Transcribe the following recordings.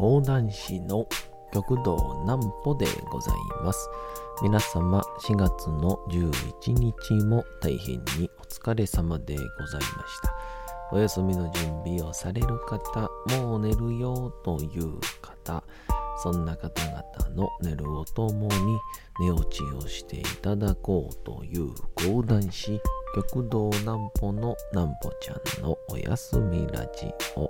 講談師の極道南歩でございます。皆様4月の11日も大変にお疲れ様でございました。お休みの準備をされる方、もう寝るよという方、そんな方々の寝るをともに寝落ちをしていただこうという講談師、極道南歩の南歩ちゃんのおやすみラジオ。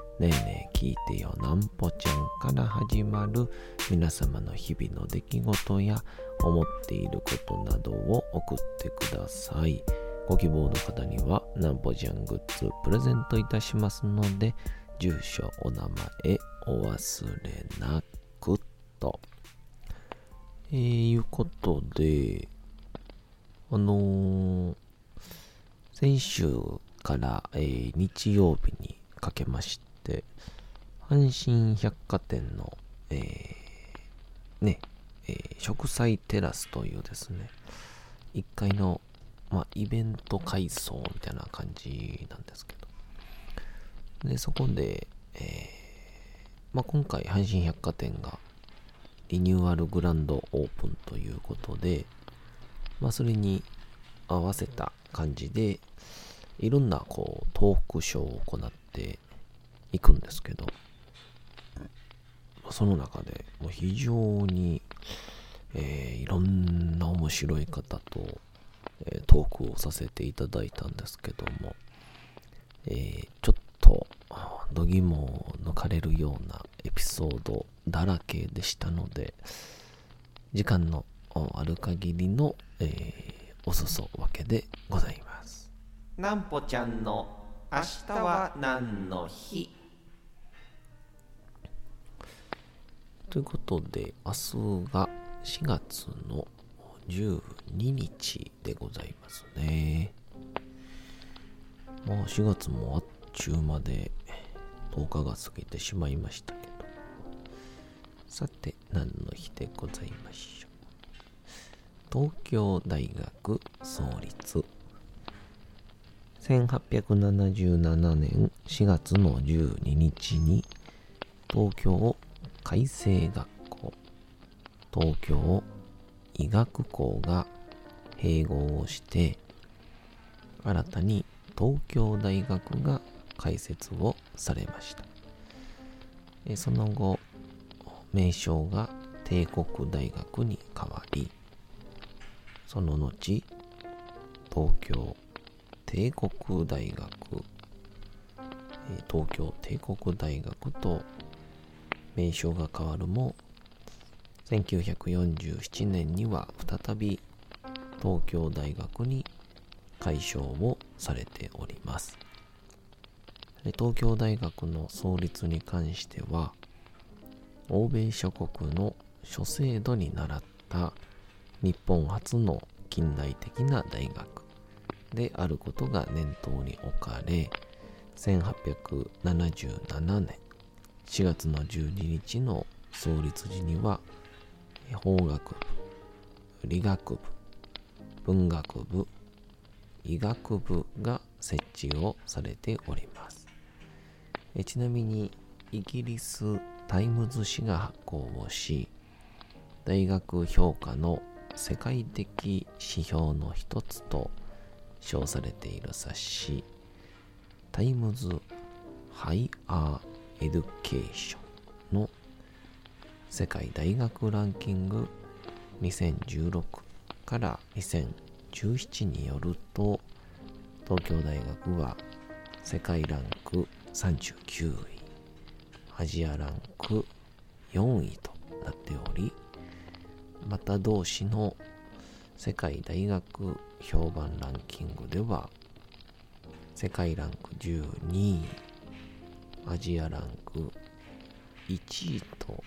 ねえねえ聞いてよなんぽちゃんから始まる皆様の日々の出来事や思っていることなどを送ってください。ご希望の方にはなんぽちゃんグッズプレゼントいたしますので、住所、お名前お忘れなくと。えー、いうことで、あのー、先週から、えー日曜日にかけまして、阪神百貨店の、えーね、えー植栽テラスというですね、1階の、まあ、イベント改装みたいな感じなんですけど、で、そこで、えーまあ、今回阪神百貨店がリニューアルグランドオープンということで、まあ、それに合わせた感じで、いろんなこうトークショーを行っていくんですけど、その中でもう非常に、えーいろんな面白い方と、えートークをさせていただいたんですけども、えーちょっとあー度肝を抜かれるようなエピソードだらけでしたので時間のある限りの、えーお裾分けでございます。なんぽちゃんの明日は何の日？ということで明日が4月の12日でございますね。まあ4月もあっちゅうまで10日が過ぎてしまいましたけど。さて何の日でございましょう。東京大学創立。1877年4月の12日に東京海星学校。東京医学校が併合をして新たに東京大学が開設をされました。その後名称が帝国大学に変わりその後東京帝国大学東京帝国大学と名称が変わるも1947年には再び東京大学に改称をされております。東京大学の創立に関しては欧米諸国の諸制度に倣った日本初の近代的な大学であることが念頭に置かれ1877年4月の12日の創立時には法学部理学部文学部医学部が設置をされております。ちなみにイギリスタイムズ紙が発行をし大学評価の世界的指標の一つと称されている冊子タイムズ・ハイアー・エデュケーションの世界大学ランキング2016から2017によると東京大学は世界ランク39位アジアランク4位となっておりまた同士の世界大学評判ランキングでは世界ランク12位アジアランク1位と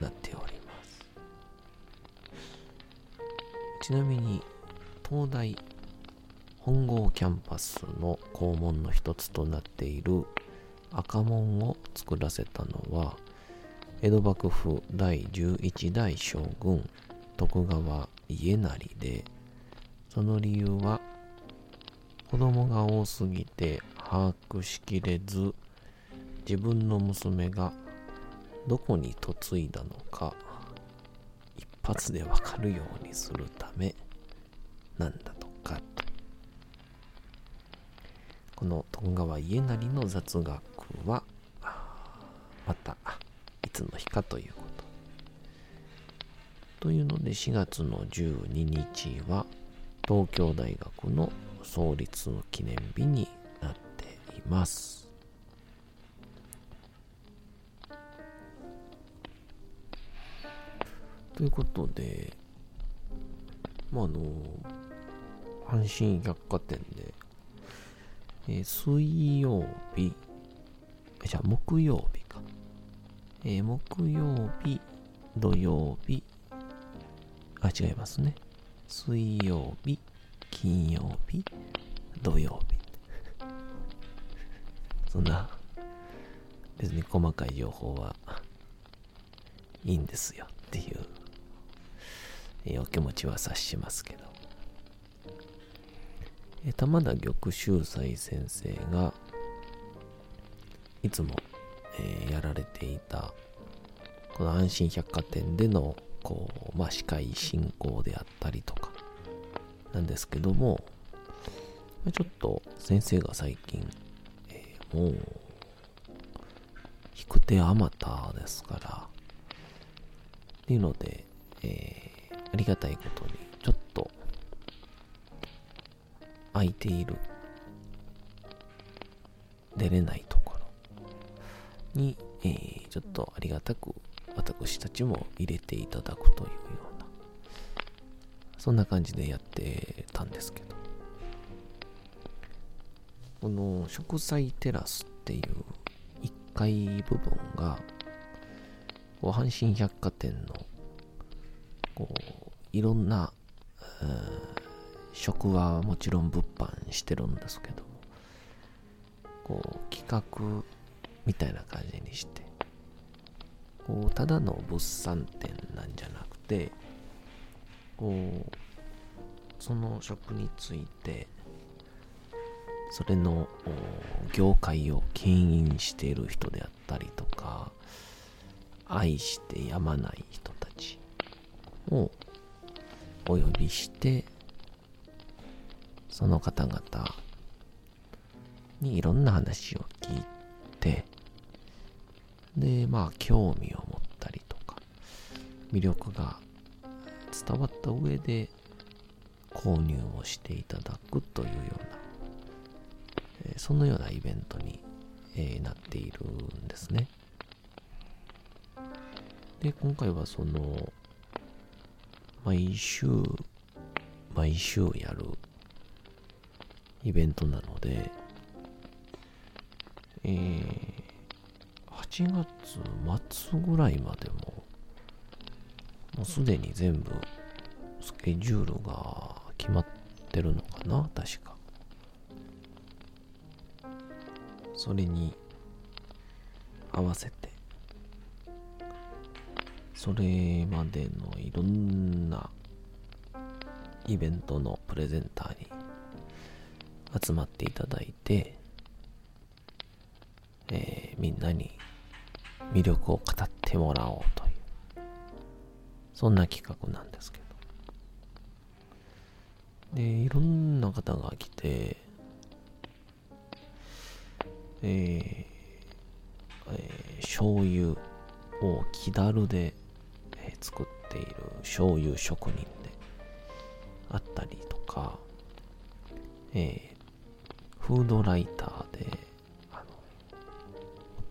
なっております。ちなみに東大本郷キャンパスの校門の一つとなっている赤門を作らせたのは江戸幕府第11代将軍徳川家成でその理由は子供が多すぎて把握しきれず自分の娘がどこに嫁いだのか一発でわかるようにするためなんだとか。この徳川家成の雑学はまたいつの日かということ。というので4月の12日は東京大学の創立記念日になっています。ということでまああの阪神百貨店で、えー、水曜日じゃあ木曜日か、えー、木曜日土曜日あ違いますね。水曜日金曜日土曜日。そんな別に細かい情報はいいんですよっていう。えお気持ちは察しますけど、え玉田玉秀斎先生がいつも、えー、やられていたこの安心百貨店でのこう、まあ、司会進行であったりとかなんですけどもちょっと先生が最近、えー、もう引く手あまたですからっていうので、えありがたいことに、ちょっと、空いている、出れないところに、えー、ちょっとありがたく私たちも入れていただくというような、そんな感じでやってたんですけど、この植栽テラスっていう1階部分が、阪神百貨店のこういろんな、食はもちろん物販してるんですけどこう企画みたいな感じにしてこうただの物産展なんじゃなくてこうその食についてそれの業界を牽引している人であったりとか愛してやまない人たちをお呼びしてその方々にいろんな話を聞いてでまあ興味を持ったりとか魅力が伝わった上で購入をしていただくというような、えそのようなイベントに、えなっているんですね。で、今回はその毎週、毎週やるイベントなので、えー、8月末ぐらいまでも、もうすでに全部スケジュールが決まってるのかな確か。それに合わせてそれまでのいろんなイベントのプレゼンターに集まっていただいて、えー、みんなに魅力を語ってもらおうというそんな企画なんですけど。でいろんな方が来てえー、えー、醤油を木だるで作っている醤油職人であったりとか、えー、フードライターで、あの、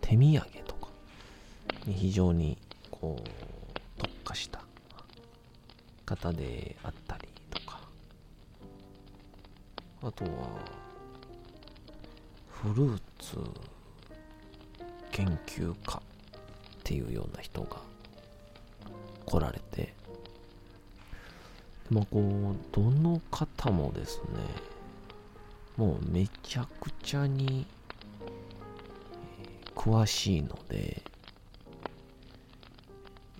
手土産とかに非常にこう、特化した方であったりとか、あとは、フルーツ研究家っていうような人が来られて、まあこう、どの方もですね、もうめちゃくちゃに詳しいので、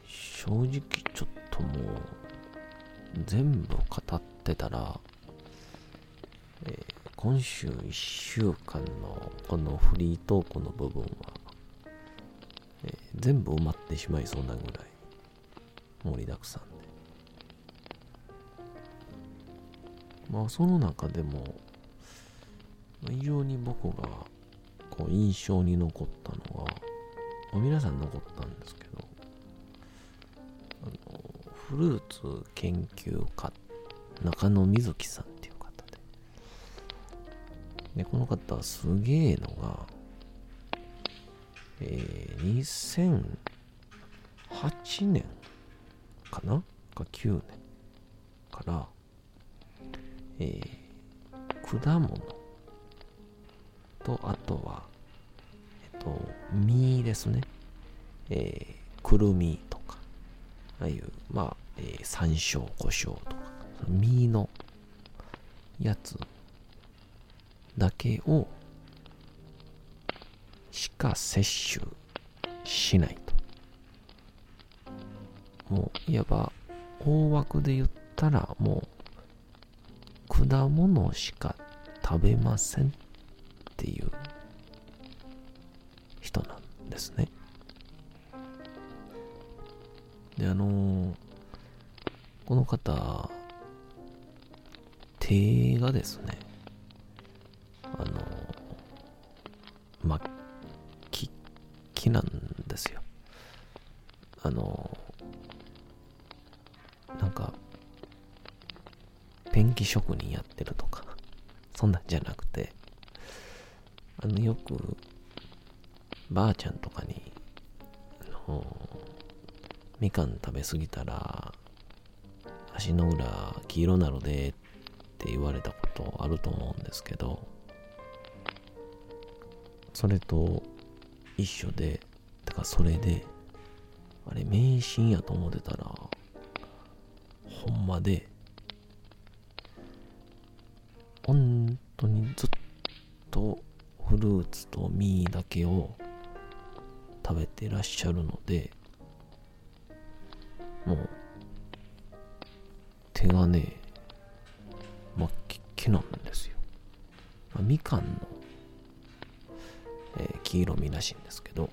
正直ちょっともう全部語ってたら、えー、今週1週間のこのフリートークの部分は、えー、全部埋まってしまいそうなぐらい。盛りだくさんで。まあその中でも非常に僕がこう印象に残ったのは、まあ、皆さん残ったんですけどあのフルーツ研究家中野瑞希さんっていう方で。でこの方すげえのがえー、2008年かな？か9年からえー、果物と、あとは、えっと、実ですね。えー、くるみとか、ああいう、まあ、えー、山椒、胡椒とか、実のやつだけをしか摂取しない。もう、いわば、大枠で言ったら、もう、果物しか食べませんっていう人なんですね。で、あのー、この方、手がですね、あのー、まあ、き、木なんですよ。あのー、ンキ職人やってるとか、そんなんじゃなくて、あの、よく、ばあちゃんとかに、あの、みかん食べ過ぎたら、足の裏黄色なのでって言われたことあると思うんですけど、それと一緒で、だかそれで、あれ迷信やと思ってたら、ほんまで、けを食べてらっしゃるので、もう、手がね、真っ黄きなんですよ。まあ、みかんの、えー、黄色みらしいんですけど、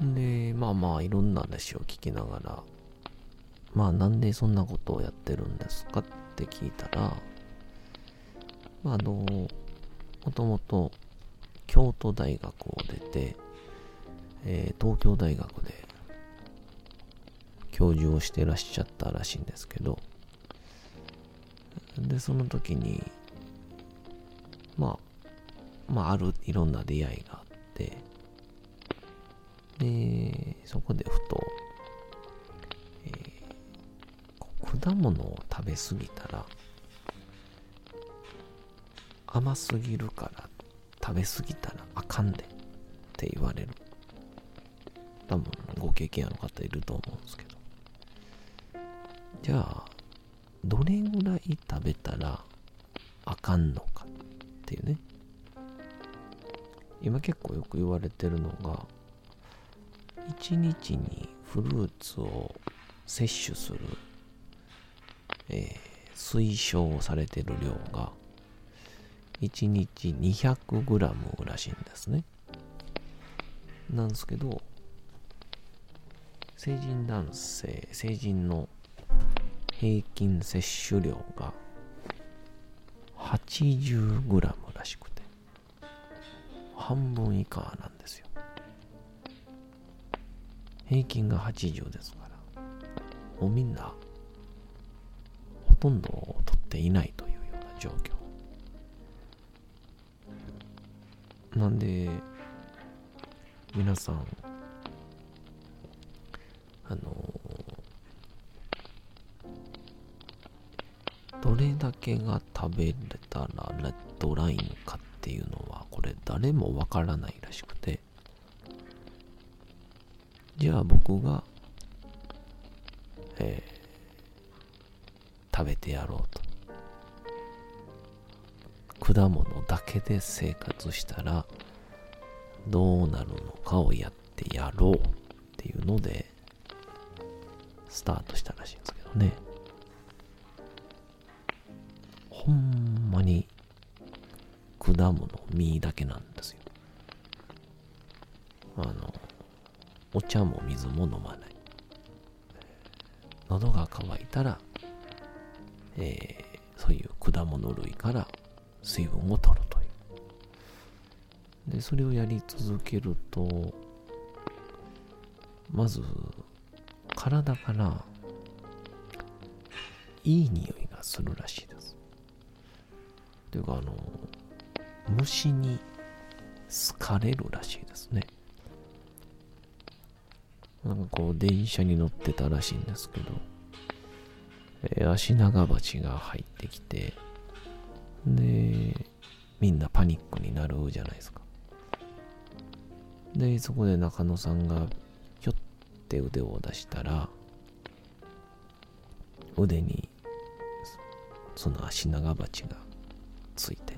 で、まあまあ、いろんな話を聞きながら、まあ、なんでそんなことをやってるんですかって聞いたら、まあ、あの、もともと京都大学を出て、えー、東京大学で教授をしてらっしゃったらしいんですけど、で、その時に、まあ、まあ、あるいろんな出会いがあって、で、そこでふと、えー、果物を食べ過ぎたら、甘すぎるから食べ過ぎたらあかんでって言われる。多分ご経験ある方いると思うんですけど。じゃあ、どれぐらい食べたらあかんのかっていうね。今結構よく言われてるのが、1日にフルーツを摂取する、えー、推奨されてる量が1日 200g らしいんですね。なんですけど、成人男性、成人の平均摂取量が 80g らしくて、半分以下なんですよ。平均が80ですから、もうみんな、ほとんど取っていないというような状況。なんで、皆さん、あのどれだけが食べれたらレッドラインかっていうのは、これ誰もわからないらしくて、じゃあ僕が、えー、食べてやろうと。果物だけで生活したらどうなるのかをやってやろうっていうのでスタートしたらしいんですけどね。ほんまに果物実だけなんですよ。あの、お茶も水も飲まない。喉が渇いたら、えー、そういう果物類から水分を取るという。で、それをやり続けると、まず、体からいい匂いがするらしいです。というか、あの、虫に好かれるらしいですね。なんかこう、電車に乗ってたらしいんですけど、えー、足長鉢が入ってきて、で、みんなパニックになるじゃないですか。で、そこで中野さんが、ひょって腕を出したら、腕に、その足長鉢がついて、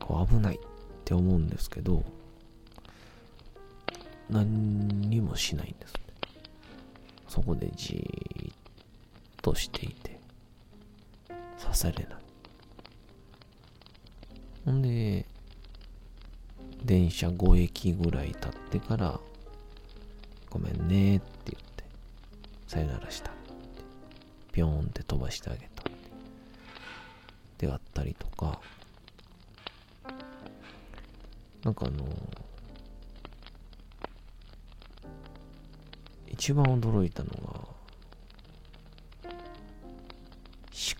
こう危ないって思うんですけど、何にもしないんです、そこでじーっとしていて、刺されない。ほんで、電車5駅ぐらい経ってから、ごめんねって言って、さよならしたって。ぴょんって飛ばしてあげた。であったりとか、なんかあの一番驚いたのが、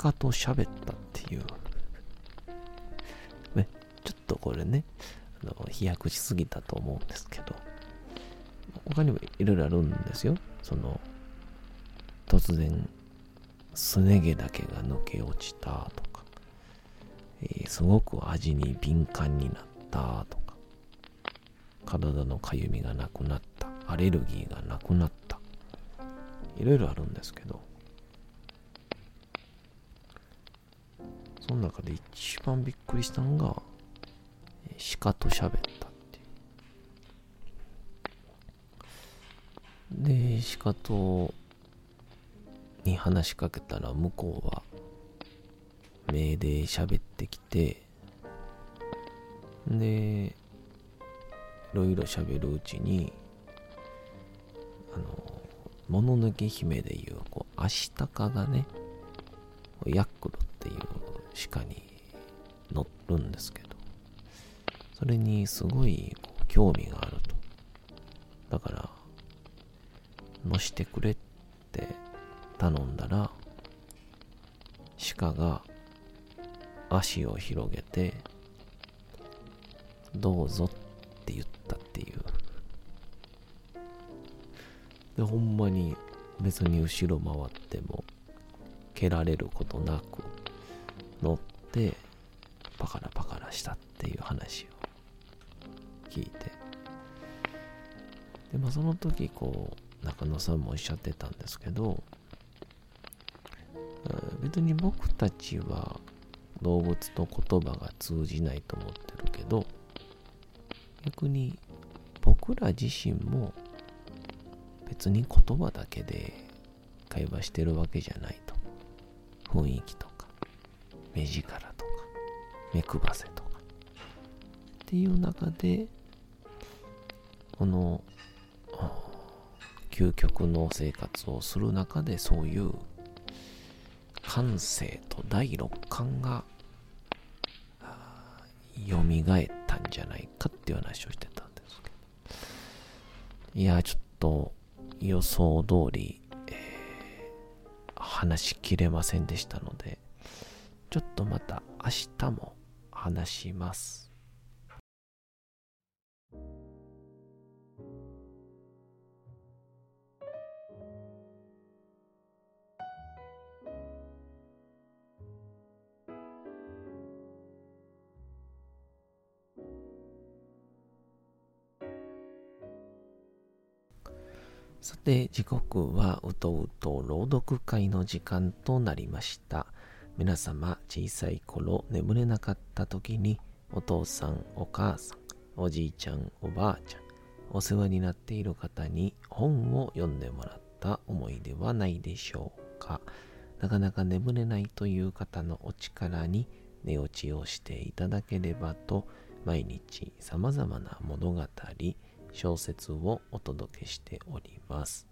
鹿と喋ったっていう。ね、ちょっとこれね、あの飛躍しすぎたと思うんですけど、他にもいろいろあるんですよ。その、突然、すね毛だけが抜け落ちたとか、えー、すごく味に敏感になったとか、体のかゆみがなくなった、アレルギーがなくなった、いろいろあるんですけど、その中で一番びっくりしたのが、鹿と喋ったっていう。で、鹿と、に話しかけたら向こうは、目で喋ってきて、で、いろいろ喋るうちに、あの、もののけ姫でいう、こう、アシタカがね、ヤックルっ鹿に乗るんですけど、それにすごい興味があると。だから、乗してくれって頼んだら、鹿が足を広げて、どうぞって言ったっていう。で、ほんまに別に後ろ回っても蹴られることなく乗ってパカラパカラしたっていう話を聞いて。で、まあその時こう中野さんもおっしゃってたんですけど、別に僕たちは動物と言葉が通じないと思ってるけど逆に僕ら自身も別に言葉だけで会話してるわけじゃないと雰囲気と目力とか目くばせとか。っていう中でこの究極の生活をする中でそういう感性と第六感が蘇ったんじゃないかっていう話をしてたんですけど。いやちょっと予想通り、えー、話しきれませんでしたのでちょっとまた明日も話しますさて、時刻はうとうと朗読会の時間となりました。皆様、小さい頃眠れなかった時に、お父さん、お母さん、おじいちゃん、おばあちゃん、お世話になっている方に本を読んでもらった思い出はないでしょうか。なかなか眠れないという方のお力に寝落ちをしていただければと、毎日様々な物語、小説をお届けしております。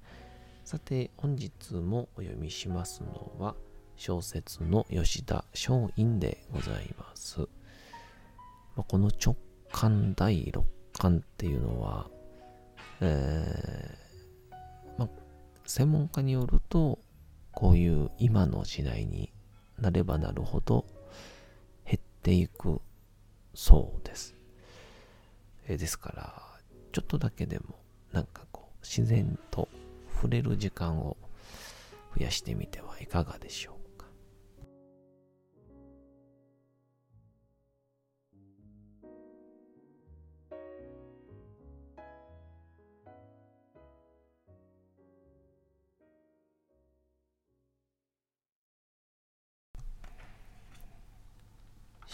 さて、本日もお読みしますのは、小説の吉田松陰でございます。まこの直感第6巻っていうのは、えー、ま専門家によると、こういう今の時代になればなるほど減っていくそうです。えですから、ちょっとだけでもなんかこう自然と触れる時間を増やしてみてはいかがでしょう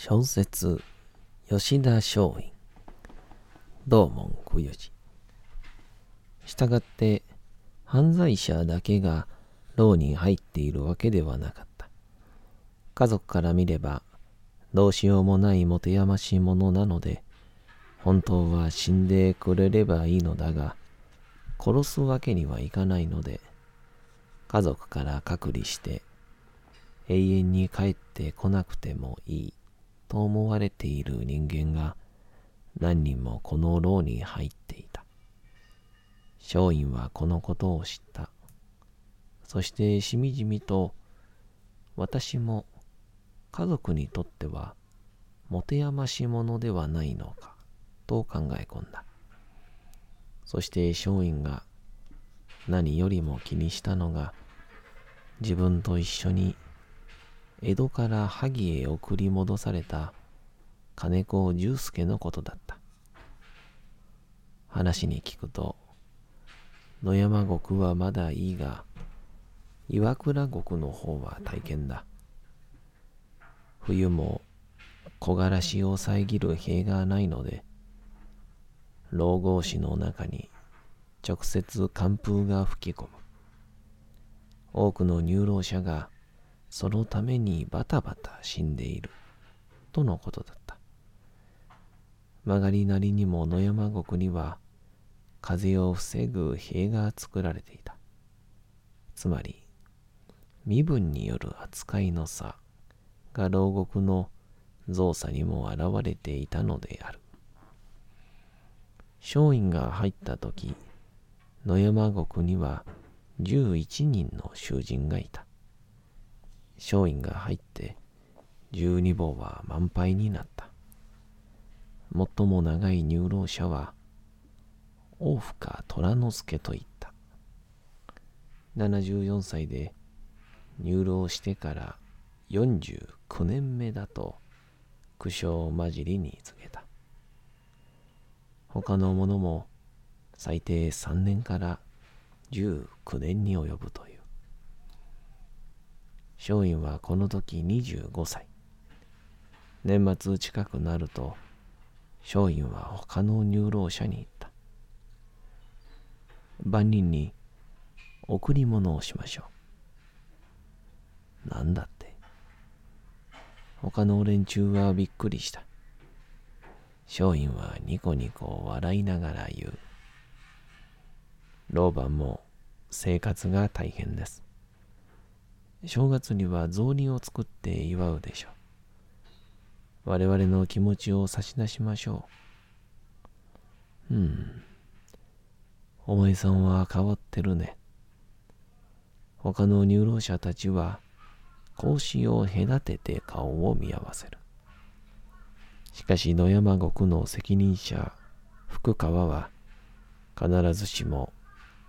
小説吉田松陰道門不由寺。したがって、犯罪者だけが牢に入っているわけではなかった。家族から見れば、どうしようもない持て余し者なので、本当は死んでくれればいいのだが、殺すわけにはいかないので、家族から隔離して、永遠に帰ってこなくてもいいと思われている人間が、何人もこの牢に入っていた。松陰はこのことを知った。そしてしみじみと私も家族にとっては持て余し者ではないのかと考え込んだ。そして松陰が何よりも気にしたのが自分と一緒に江戸から萩へ送り戻された金子重介のことだった。話に聞くと、野山国はまだいいが、岩倉国の方は大変だ。冬も木枯らしを遮る塀がないので、老合紙の中に直接寒風が吹き込む。多くの入老者がそのためにバタバタ死んでいるとのことだった。曲がりなりにも野山国には風を防ぐ塀が作られていた。つまり、身分による扱いの差が牢獄の造作にも現れていたのである。松陰が入った時、野山国には11人の囚人がいた。松陰が入って12房は満杯になった。最も長い入老者は、大深虎之助といった。74歳で入老してから49年目だと苦笑混じりに告げた。他の者も最低3年から19年に及ぶという。松陰はこの時25歳。年末近くなると松陰は他の入老者に言った。万人に贈り物をしましょう。なんだって。他の連中はびっくりした。松陰はニコニコ笑いながら言う。老婆も生活が大変です。正月には雑煮を作って祝うでしょう。我々の気持ちを差し出しましょう。うん。お前さんは変わってるね。他の入老者たちは、格子を隔てて顔を見合わせる。しかし野山国の責任者、福川は、必ずしも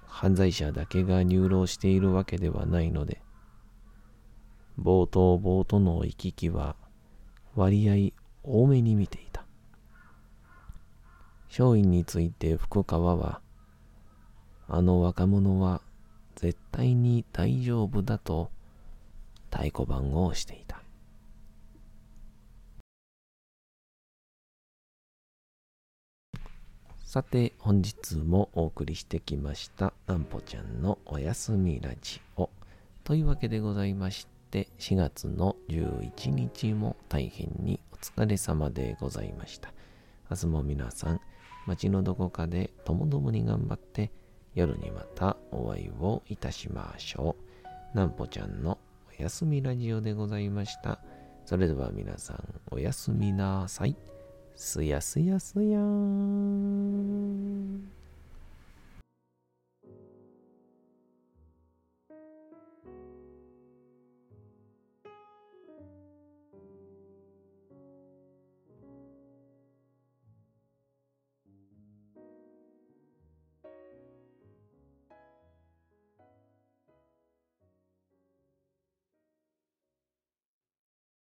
犯罪者だけが入老しているわけではないので、冒頭冒頭の行き来は割合多めに見ていた。松陰について福川は、あの若者は絶対に大丈夫だと太鼓判をしていた。さて本日もお送りしてきましたなんぽちゃんのおやすみラジオというわけでございましてて4月の11日も大変にお疲れ様でございました。明日も皆さん街のどこかでともどもに頑張って夜にまたお会いをいたしましょう。なんぽちゃんのおやすみラジオでございました。それでは皆さんおやすみなさい。すやすやすやーん。